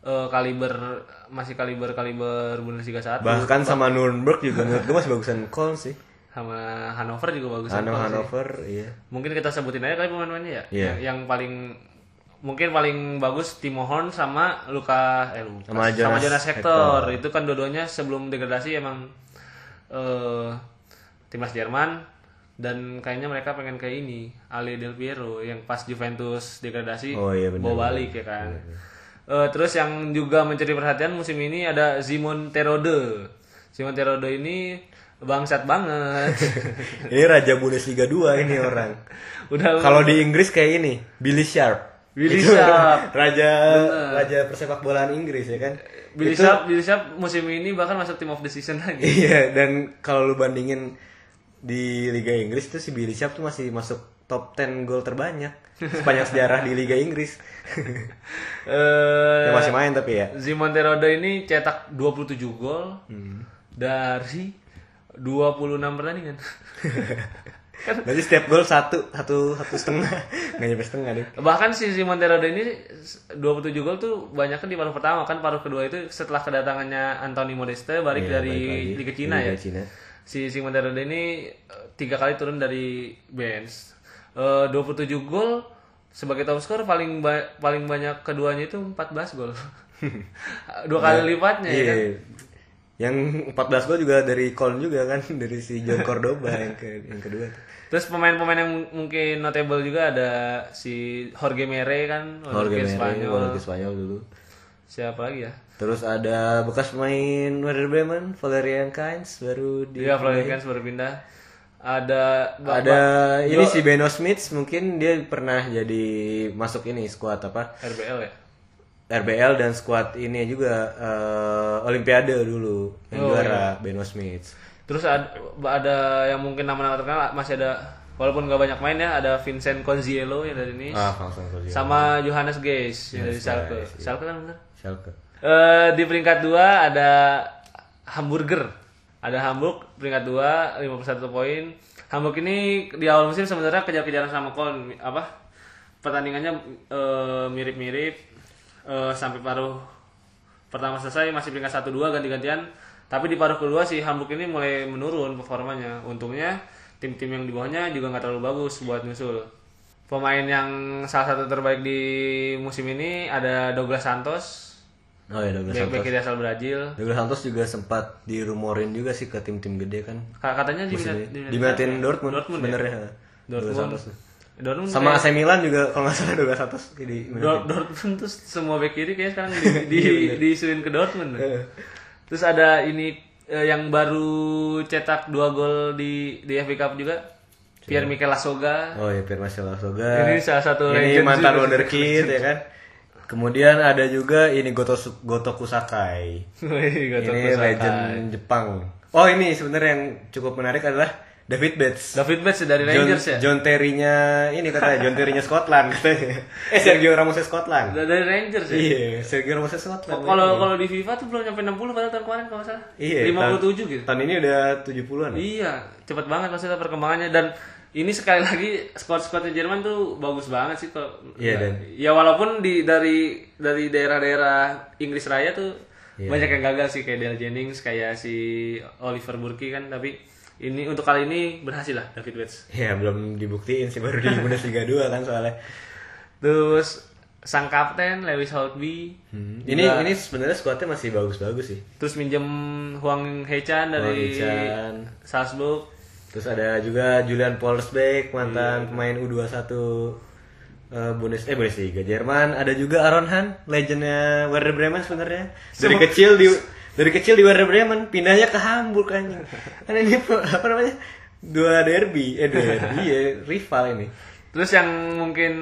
eh, kaliber masih kaliber kaliber Bundesliga 1 Bahkan sama Nuremberg juga menurut gue masih bagusan Kol sih. sama Hannover juga bagus Hano Hannover, iya. Mungkin kita sebutin aja kali pemain-pemainnya ya. Iya. Yang, yang paling mungkin paling bagus Timo Horn sama Luka eh Luka Sama sama Jonas Jonas, Hector. Itu kan dua-duanya sebelum degradasi emang eh timnas Jerman dan kayaknya mereka pengen kayak ini Ale Del Piero yang pas Juventus degradasi Oh, iya, benar, bawa balik ya kan. Eh, terus yang juga mencuri perhatian musim ini ada Simon Terode. Simon Terode ini bangsat banget. Ini raja Bundesliga 2 ini orang. Udah Kalau di Inggris kayak ini, Billy Sharp. Billy Sharp. raja raja persepak bolaan Inggris ya kan. Billy Itu- Sharp, Billy Sharp musim ini bahkan masuk team of the season lagi. Iya, dan kalau lu bandingin di Liga Inggris tuh si Billy Sharp tuh masih masuk top 10 gol terbanyak sepanjang sejarah di Liga Inggris. Eh, Ya, masih main tapi ya. Simon Terode ini cetak 27 gol Hmm. dari 26 pertandingan. Berarti setiap gol satu satu satu setengah nggak nyampe setengah deh. Bahkan si Simon Terode ini 27 gol tuh banyak kan di paruh pertama kan paruh kedua itu setelah kedatangannya Anthony Modeste balik Iya, dari balik. Liga Cina Liga ya. Cina. Si Simon Terode ini eh, tiga kali turun dari bench. Eh, 27 gol sebagai top skor paling ba- paling banyak keduanya itu 14 gol. Dua kali lipatnya ya kan. Iya. Yang 14 gol juga dari Coln juga kan, dari si John Cordoba yang ke yang kedua. tuh. Terus pemain-pemain yang mungkin notable juga ada si Jorge Mere kan, Jorge Mere, Spanyol. wakil Spanyol dulu. Siapa lagi ya? Terus ada bekas pemain Werder Bremen, Valerian Kainz baru di Dia Florian baru pindah. Ada Ba- ada ini si Beno Smith mungkin dia pernah jadi masuk ini skuad apa RBL ya. RBL dan skuad ini juga eh, Olimpiade dulu yang Oh, juara Beno Smith. Terus ada, ada yang mungkin nama-nama terkenal masih ada walaupun gak banyak main ya ada Vincent Conzielo yang dari Nice Ah, sama Johannes Geis yang dari Schalke. Geis, iya. Schalke kan bener? Schalke. Eh, di peringkat dua ada Hamburger. Ada Hamburg peringkat dua 51 poin. Hamburg ini di awal musim sebenarnya kejar-kejaran sama Köln apa? Pertandingannya eh, mirip-mirip eh, sampai paruh pertama selesai masih peringkat 1 2 ganti-gantian. Tapi di paruh kedua si Hamburg ini mulai menurun performanya. Untungnya tim-tim yang di bawahnya juga nggak terlalu bagus buat nyusul. Pemain yang salah satu terbaik di musim ini ada Douglas Santos, Oh ya Douglas Back Santos. back kiri asal Brazil. Douglas Santos juga sempat dirumorin juga sih ke tim-tim gede kan. Ka- Katanya di Diminatin Dortmund, Dortmund ya? sebenarnya. Douglas Dortmund. Santos. Dortmund Sama kayak- AC Milan juga kalau nggak salah Douglas Santos di Dor- Dortmund tuh semua back kiri kayak sekarang di, di, Iya, diisuin ke Dortmund. Terus ada ini eh, yang baru cetak dua gol di di FA Cup juga. Pierre Mikel Lassoga. Oh ya Pierre Marcel Lassoga. Ini salah satu Ini legend mantan wonderkid ya kan. Kemudian ada juga ini Goto Gotoku Sakai. Wih, gak tahu ini legend Jepang. Oh ini sebenarnya yang cukup menarik adalah David Bates. David Bates dari John, Rangers ya. John Terry-nya ini katanya John Terry-nya Scotland katanya. Eh Sergio Ramos Scotland. Dari Rangers ya. Iya, Sergio Ramos Scotland. Kalau kalau di FIFA tuh belum nyampe 60 padahal tahun kemarin kalau salah. Iya, 57 gitu. Tahun ini udah 70-an. ya? Iya, cepat banget maksudnya perkembangannya dan ini sekali lagi squad-squadnya Jerman tuh bagus banget sih kalau Iya, dan- ya walaupun di dari dari daerah-daerah Inggris Raya tuh Iya. banyak yang gagal sih kayak Dale Jennings, kayak si Oliver Burki kan tapi ini untuk kali ini berhasil lah David Bates. Ya belum dibuktiin sih baru di Bundesliga 2 kan soalnya. Terus sang kapten Lewis Holtby Ini ini sebenarnya skuadnya masih bagus-bagus sih. terus minjem Huang Hechan dari Hechan. Salzburg Terus ada juga Julian Polsbeck mantan pemain U21 eh, Bundes eh Bundesliga Jerman. Ada juga Aaron Han, legendnya Werder Bremen sebenarnya. Dari kecil di dari kecil di Werder Bremen pindah,nya ke Hamburg anjing. Kan ini apa namanya? Dua derby, eh dua derby ya, rival ini. Terus yang mungkin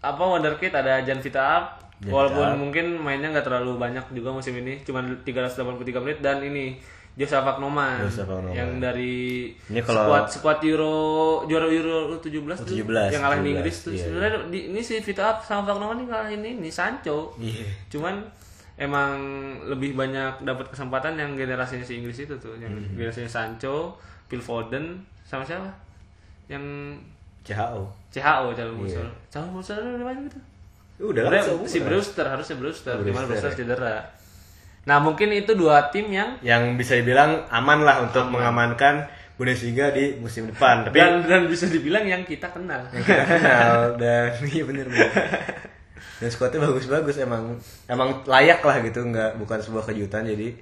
apa wonderkid ada Jan Vita Up Jan walaupun Vita mungkin mainnya nggak terlalu banyak juga musim ini cuma 383 menit dan ini Joseph Aknoman. yang dari Ini kalau- squad squad Euro juara Euro 17 tuh 17, yang ngalahin 17, Inggris tuh iya, sebenarnya di- ini si Vita Up sama Aknoman ini ngalahin ini Sancho Iya. cuman emang lebih banyak dapat kesempatan yang generasinya si Inggris itu tuh yang Hmm. generasinya Sancho, Phil Foden sama siapa yang CHO. CHO calon musuh. Iya. Calon musuh udah banyak gitu. Udah lah si Brewster harusnya Brewster, gimana Brewster, Brewster cedera. Nah, mungkin itu dua tim yang yang bisa dibilang aman lah untuk mengamankan Bundesliga di musim depan. Tapi dan dan bisa dibilang yang kita kenal. kita kenal dan iya bener. Dan squadnya bagus-bagus emang emang layak lah gitu nggak bukan sebuah kejutan jadi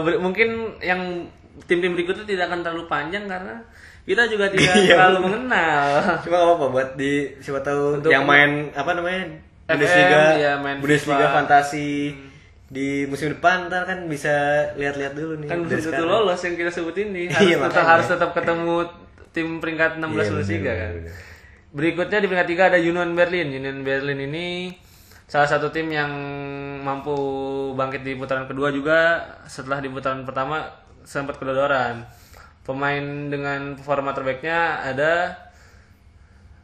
ber- mungkin yang tim-tim berikutnya tidak akan terlalu panjang karena kita juga tidak Iya, terlalu mengenal. cuma nggak apa-apa buat di siapa tahu Untuk- yang main apa namanya FM, Bundesliga ya, main Bundesliga FIFA. fantasi di musim depan ntar kan bisa lihat-lihat dulu nih kan belum tentu lolos yang kita sebutin nih harus, Iya, tetap, harus tetap ketemu tim peringkat 16 Iya, Bundesliga bener, kan. bener. Berikutnya di peringkat 3 ada Union Berlin. Union Berlin ini salah satu tim yang mampu bangkit di putaran kedua juga setelah di putaran pertama sempat kedodoran. Pemain dengan performa terbaiknya ada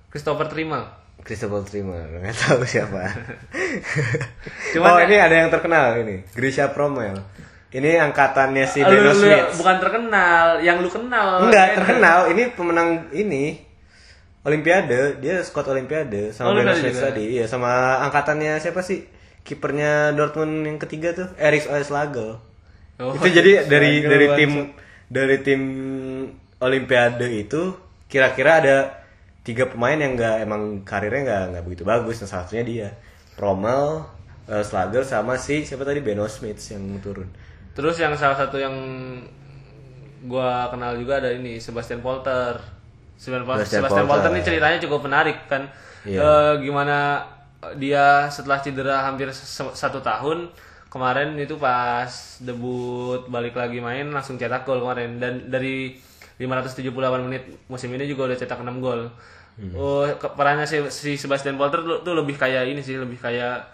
Christopher Trimmel. Christopher Trimmer nggak tahu siapa Cuman oh ya- ini ada yang terkenal ini Grisha Promel ini angkatannya si Lu- Smith bukan terkenal, yang lu kenal. Enggak, terkenal. Ini pemenang ini Olimpiade, dia squad Olimpiade sama Beno Olimpiade Smith juga? tadi. Iya, sama angkatannya siapa sih? Kipernya Dortmund yang ketiga tuh, Erik Oeslagel. Oh, itu jadi dari Oeslagel, dari tim dari tim Olimpiade itu kira-kira ada tiga pemain yang nggak emang karirnya nggak nggak begitu bagus. Nah, salah satunya dia, Rommel, eh, Slagel sama si siapa tadi Beno Smith yang turun. Terus yang salah satu yang gua kenal juga ada ini Sebastian Polter. Sebastian, Sebastian Polter Polter. ini ceritanya cukup menarik kan. Iya. Eh, gimana dia setelah cedera hampir satu tahun kemarin itu pas debut balik lagi main langsung cetak gol kemarin dan dari 578 menit musim ini juga udah cetak 6 gol. Hmm. Oh, perannya si, si Sebastian Polter tuh, tuh lebih kayak ini sih, lebih kayak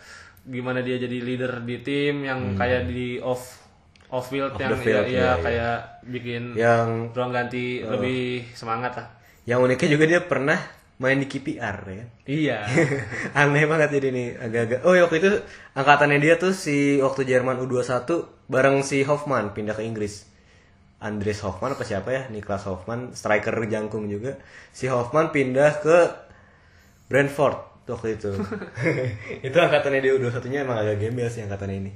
gimana dia jadi leader di tim yang kayak di off off field Hmm. Off yang field, ya, ya iya. kayak bikin Yang ruang ganti Oh. lebih semangat lah. Yang uniknya juga dia pernah main di KPR ya. Iya. Aneh banget jadi nih agak-agak. Oh, ya, waktu itu angkatannya dia tuh si waktu Jerman U21 bareng si Hoffman pindah ke Inggris. Andres Hoffman apa siapa ya? Niklas Hoffman, striker jangkung juga. Si Hoffman pindah ke Brentford waktu itu. itu angkatannya dia U21-nya emang agak gembel sih angkatannya ini.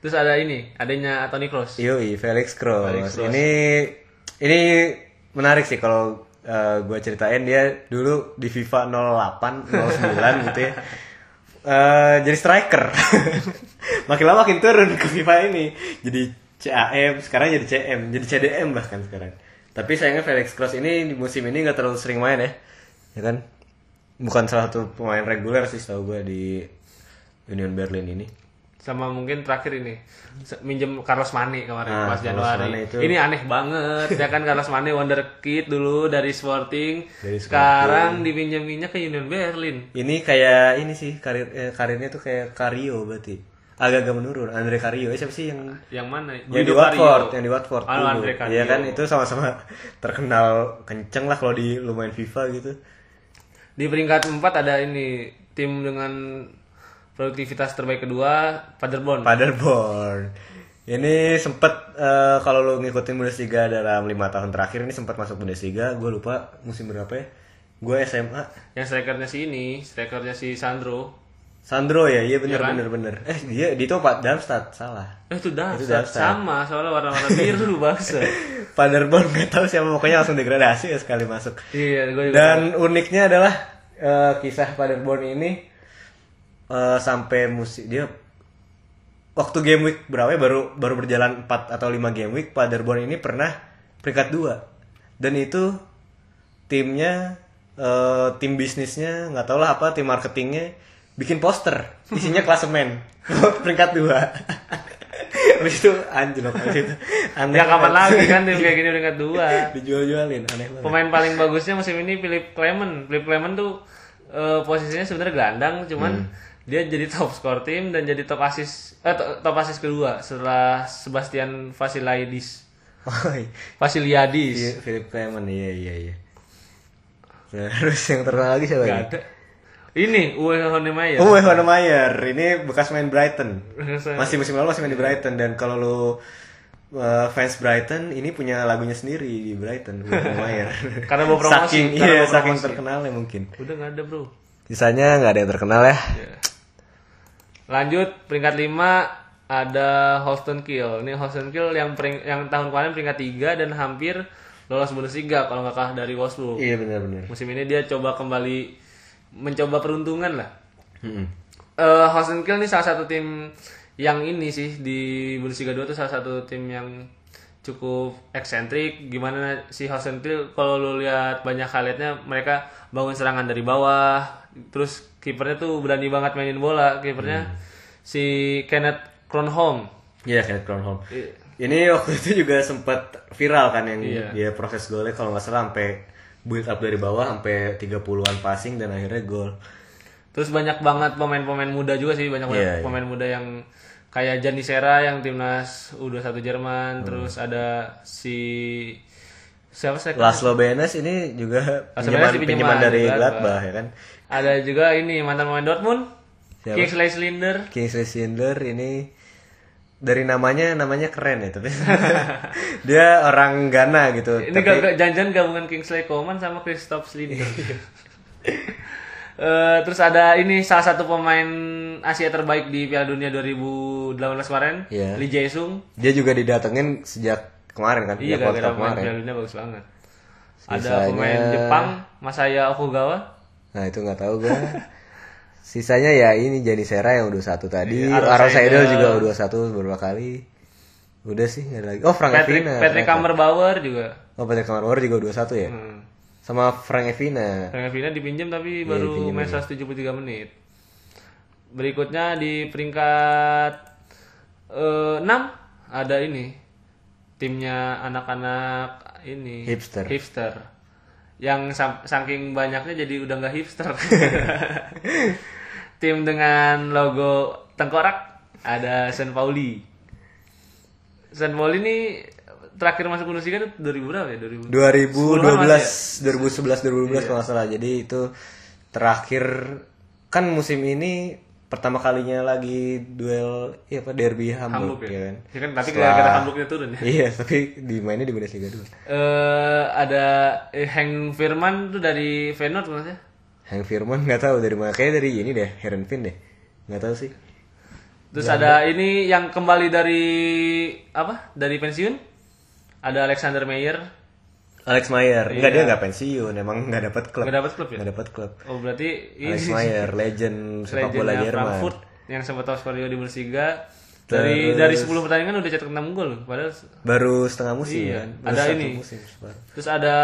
Terus ada ini, adanya Toni Kroos. Yoi. Felix Kroos. Ini ini menarik sih kalau gue ceritain dia dulu di FIFA 08, 09 gitu ya. Eh, jadi striker. makin lama makin turun ke FIFA ini. Jadi CAM, sekarang jadi CM, jadi CDM bahkan sekarang. Tapi sayangnya Felix Kroos ini di musim ini nggak terlalu sering main ya. Ya kan? Bukan salah satu pemain reguler sih setahu gue di Union Berlin ini. Sama mungkin terakhir ini minjem Carlos Mane kemarin Ah, pas Januari. Itu- Ini aneh banget ya kan Carlos Mane wonderkid dulu dari Sporting. Dari Sporting. Sekarang dipinjeminnya ke Union Berlin. Ini kayak ini sih karir eh, karirnya tuh kayak Cario berarti. Agak-agak menurun. Andre Cario eh, siapa sih yang Yang mana? yang di Watford, Cario. yang di Watford Oh. Andre Cario. Iya kan itu sama-sama terkenal kenceng lah kalau di lumayan FIFA gitu. Di peringkat 4 ada ini tim dengan produktivitas terbaik kedua Paderborn. Paderborn. Ini sempet eh, kalau lu ngikutin Bundesliga dalam lima tahun terakhir ini sempat masuk Bundesliga. Gue lupa musim berapa ya. Gue SMA. Yang strikernya si ini, strikernya si Sandro. Sandro ya, iya bener Iya kan? bener bener. Eh dia di itu Pak Darmstadt salah. Eh itu Darmstadt. sama soalnya warna-warna biru bangsa. Paderborn gak tahu siapa pokoknya langsung degradasi ya sekali masuk. iya, gue juga. Dan uniknya adalah eh, kisah Paderborn ini eh, sampai musik dia waktu game week berapa ya baru baru berjalan 4 atau 5 game week Paderborn ini pernah peringkat 2 dan itu timnya eh, tim bisnisnya nggak tahu lah apa tim marketingnya bikin poster isinya klasemen peringkat 2 Habis itu anjlok habis itu aneh Ya kapan lagi kan tim kayak gini peringkat 2. dijual-jualin aneh banget Pemain paling bagusnya musim ini Philip Clement. Philip Clement tuh eh, posisinya sebenarnya gelandang, cuman Hmm. Dia jadi top skor tim dan jadi top assist eh, to- top assist kedua setelah Sebastian Vasilidis. oh, iya. Vasiliadis. Philip Clement, iya iya iya. Terus yang terkenal lagi siapa Gak lagi? ada. Ini Uwe Honemeyer. Wayne Mayer, ini bekas main Brighton. Masih musim lalu masih main di Brighton dan kalau lu uh, fans Brighton ini punya lagunya sendiri di Brighton, Wayne Mayer. Karena bawa promosi, Saking iya, saking terkenalnya mungkin. Udah nggak ada bro. Sisanya nggak ada yang terkenal ya. Ya. Lanjut peringkat 5 ada Holston Kiel. Ini Holston Kiel yang pering- yang tahun kemarin peringkat 3 dan hampir lolos Bundesliga kalau nggak kalah dari Wolfsburg. Iya benar-benar. Musim ini dia coba kembali mencoba peruntungan lah. Mm-mm. Eh Holston Kiel ini salah satu tim yang ini sih di Bundesliga 2 tuh salah satu tim yang cukup eksentrik. Gimana si Holston Kiel kalau lu lihat banyak highlightnya mereka bangun serangan dari bawah terus kipernya tuh berani banget mainin bola. Kipernya si Kenneth Kronholm Iya, Kenneth Kronholm. I- Ini waktu itu juga sempat viral kan yang Iya. dia proses golnya kalau nggak salah sampai build up dari bawah sampai 30-an passing dan akhirnya gol. terus banyak banget pemain-pemain muda juga sih banyak banget Iya, pemain muda yang kayak Janisera yang timnas U21 Jerman terus ada si siapa sih Laszlo Benes ini juga Laszlo pinjaman, pinjaman pinjaman dari Gladbach. Gladbach ya kan. Ada juga ini mantan pemain Dortmund. Siapa? Kingsley Slender. Kingsley Schindler ini dari namanya namanya keren ya tapi dia orang Ghana gitu. Ini tapi gak, gak- jangan-jangan gabungan Kingsley Coman sama Christoph Slender. Eh, terus ada ini salah satu pemain Asia terbaik di Piala Dunia 2018 kemarin, Iya. Lee Jae-sung. dia juga didatengin sejak kemarin kan, Iya, gara-gara pemain kemarin. Piala Dunia bagus banget. Ada Sisanya- pemain Jepang, Masaya Okugawa. Nah itu nggak tahu gua. Sisanya ya ini Jani Sera yang udah satu tadi, Aaron Aaron Seidel juga udah satu beberapa kali. Udah sih nggak ada lagi. Oh Frank Patrick Evina. Patrick. Kammerbauer juga Oh Patrick Kammerbauer juga 21 ya. hmm. Sama Frank Evina. Frank Evina dipinjam tapi baru dipinjam main 173 menit. Berikutnya di peringkat eh, 6 ada ini timnya anak-anak ini Hipster. hipster. Yang saking banyaknya jadi udah nggak hipster. Tim dengan logo tengkorak ada San Pauli. San Pauli ini terakhir masuk Bundesliga itu 2000 berapa ya 2000 2012, 2011, 2012 kalau nggak salah. Jadi itu terakhir kan musim ini pertama kalinya lagi duel iya apa derby Hamburg, Hamburg ya. ya kan. Ya kan tapi Setelah- gara-gara Hamburgnya turun ya. Iya, tapi dimainnya di Bundesliga dulu. Eh ada eh, Heng Firman tuh dari Feyenoord maksudnya. Hank Firman nggak tahu dari mana, kayak dari ini deh, Herenveen deh. Nggak tahu sih. Terus ada ini yang kembali dari apa? Dari pensiun. Ada Alexander Meyer. Alex Mayer, enggak dia nggak pensiun, emang nggak dapat klub. Nggak dapat klub ya? Nggak dapat klub. Oh berarti ini Alex Mayer, legend sepak bola legendnya Jerman. Frankfurt yang sempat top skor di Bundesliga. Dari dari 10 pertandingan udah cetak 6 gol. Padahal Baru setengah musim Iya, kan. Baru ada ini. musim, terus ada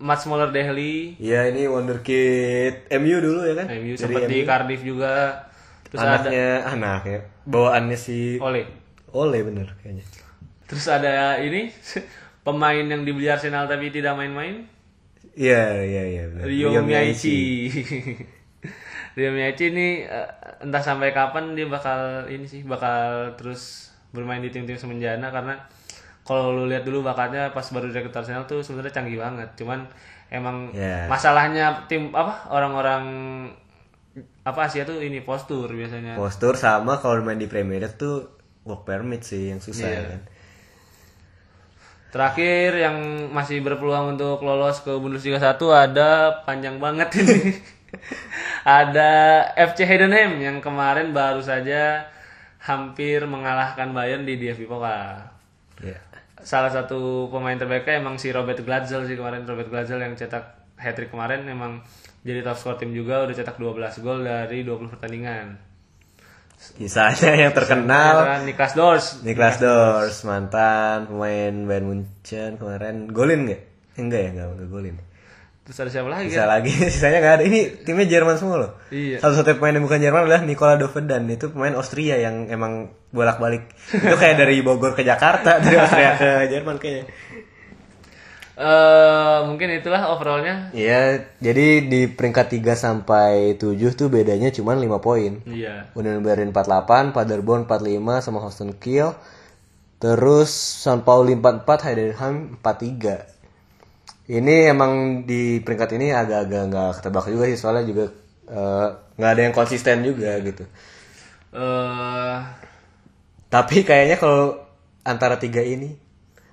Mats Moller Dehli, Iya ini wonderkid MU dulu ya kan? MU sempat di Cardiff juga. Terus ada anaknya anaknya bawaannya si Ole. Ole bener kayaknya. Terus ada ini pemain yang dibeli Arsenal tapi tidak main-main. Iya iya iya. Rio Miyaichi. Rio Miyaichi ini eh, entah sampai kapan dia bakal ini sih bakal terus bermain di tim-tim semenjana karena kalau lu lihat dulu bakatnya pas baru direkrut Arsenal tuh sebenarnya canggih banget. Cuman emang Ya. masalahnya tim apa orang-orang apa Asia tuh ini postur biasanya. Postur sama kalau main di Premier League tuh work permit sih yang susah Iya. ya kan. Terakhir yang masih berpeluang untuk lolos ke Bundesliga 1 ada panjang banget ini. ada FC Heidenheim yang kemarin baru saja hampir mengalahkan Bayern di DFB Pokal. Iya. Salah satu pemain terbaiknya emang si Robert Glatzel sih kemarin Robert Glatzel yang cetak hat-trick kemarin emang jadi top skor tim juga udah cetak 12 gol dari 20 pertandingan. Kisahnya yang terkenal Ada Niklas Dors. Niklas Dors mantan pemain Bayern Munchen kemarin golin nggak? Enggak ya enggak, enggak golin. Terus ada siapa lagi Bisa kan? lagi sisanya nggak ada. Ini timnya Jerman semua loh. Iya. Satu-satunya pemain yang bukan Jerman adalah Nikola Dovedan itu pemain Austria yang emang bolak-balik. itu kayak dari Bogor ke Jakarta, dari Austria ke Jerman kayaknya. Eh mungkin itulah overallnya. Iya, jadi di peringkat 3 sampai 7 tuh bedanya cuma 5 poin. Iya. Union Berlin 48, Paderborn 45 sama Holstein Kiel. Terus San Pauli 44, Heidenheim 43. Ini emang di peringkat ini agak-agak nggak ketebak juga sih soalnya juga eh, nggak ada yang konsisten juga gitu. eh Tapi kayaknya kalau antara tiga ini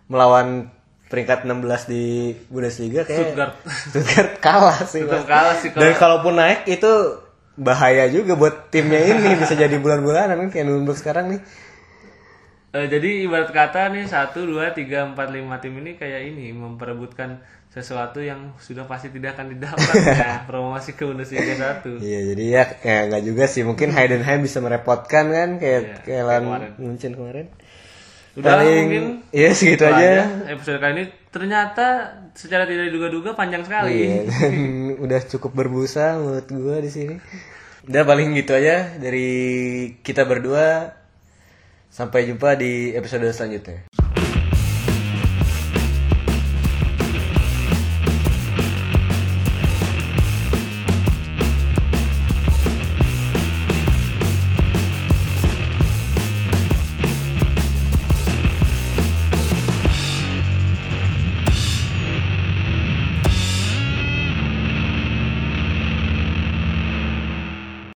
melawan peringkat 16 di Bundesliga kayak Stuttgart. Stuttgart kalah sih. Mas. kalah sih Dan kalaupun naik itu bahaya juga buat timnya ini bisa jadi bulan-bulanan kan kayak Nuremberg sekarang nih. Eh, jadi ibarat kata nih satu dua tiga empat lima tim ini kayak ini memperebutkan sesuatu yang sudah pasti tidak akan didapat ya promosi ke Bundesliga satu. Iya jadi ya kayak nggak juga sih mungkin Heidenheim bisa merepotkan kan kayak Iya, kayak lawan kemarin. Munchen kemarin. Udah Paling mungkin iya segitu itu aja. Episode kali ini ternyata secara tidak diduga-duga panjang sekali. Iya, dan udah cukup berbusa menurut gua di sini. Udah paling gitu aja dari kita berdua. Sampai jumpa di episode selanjutnya.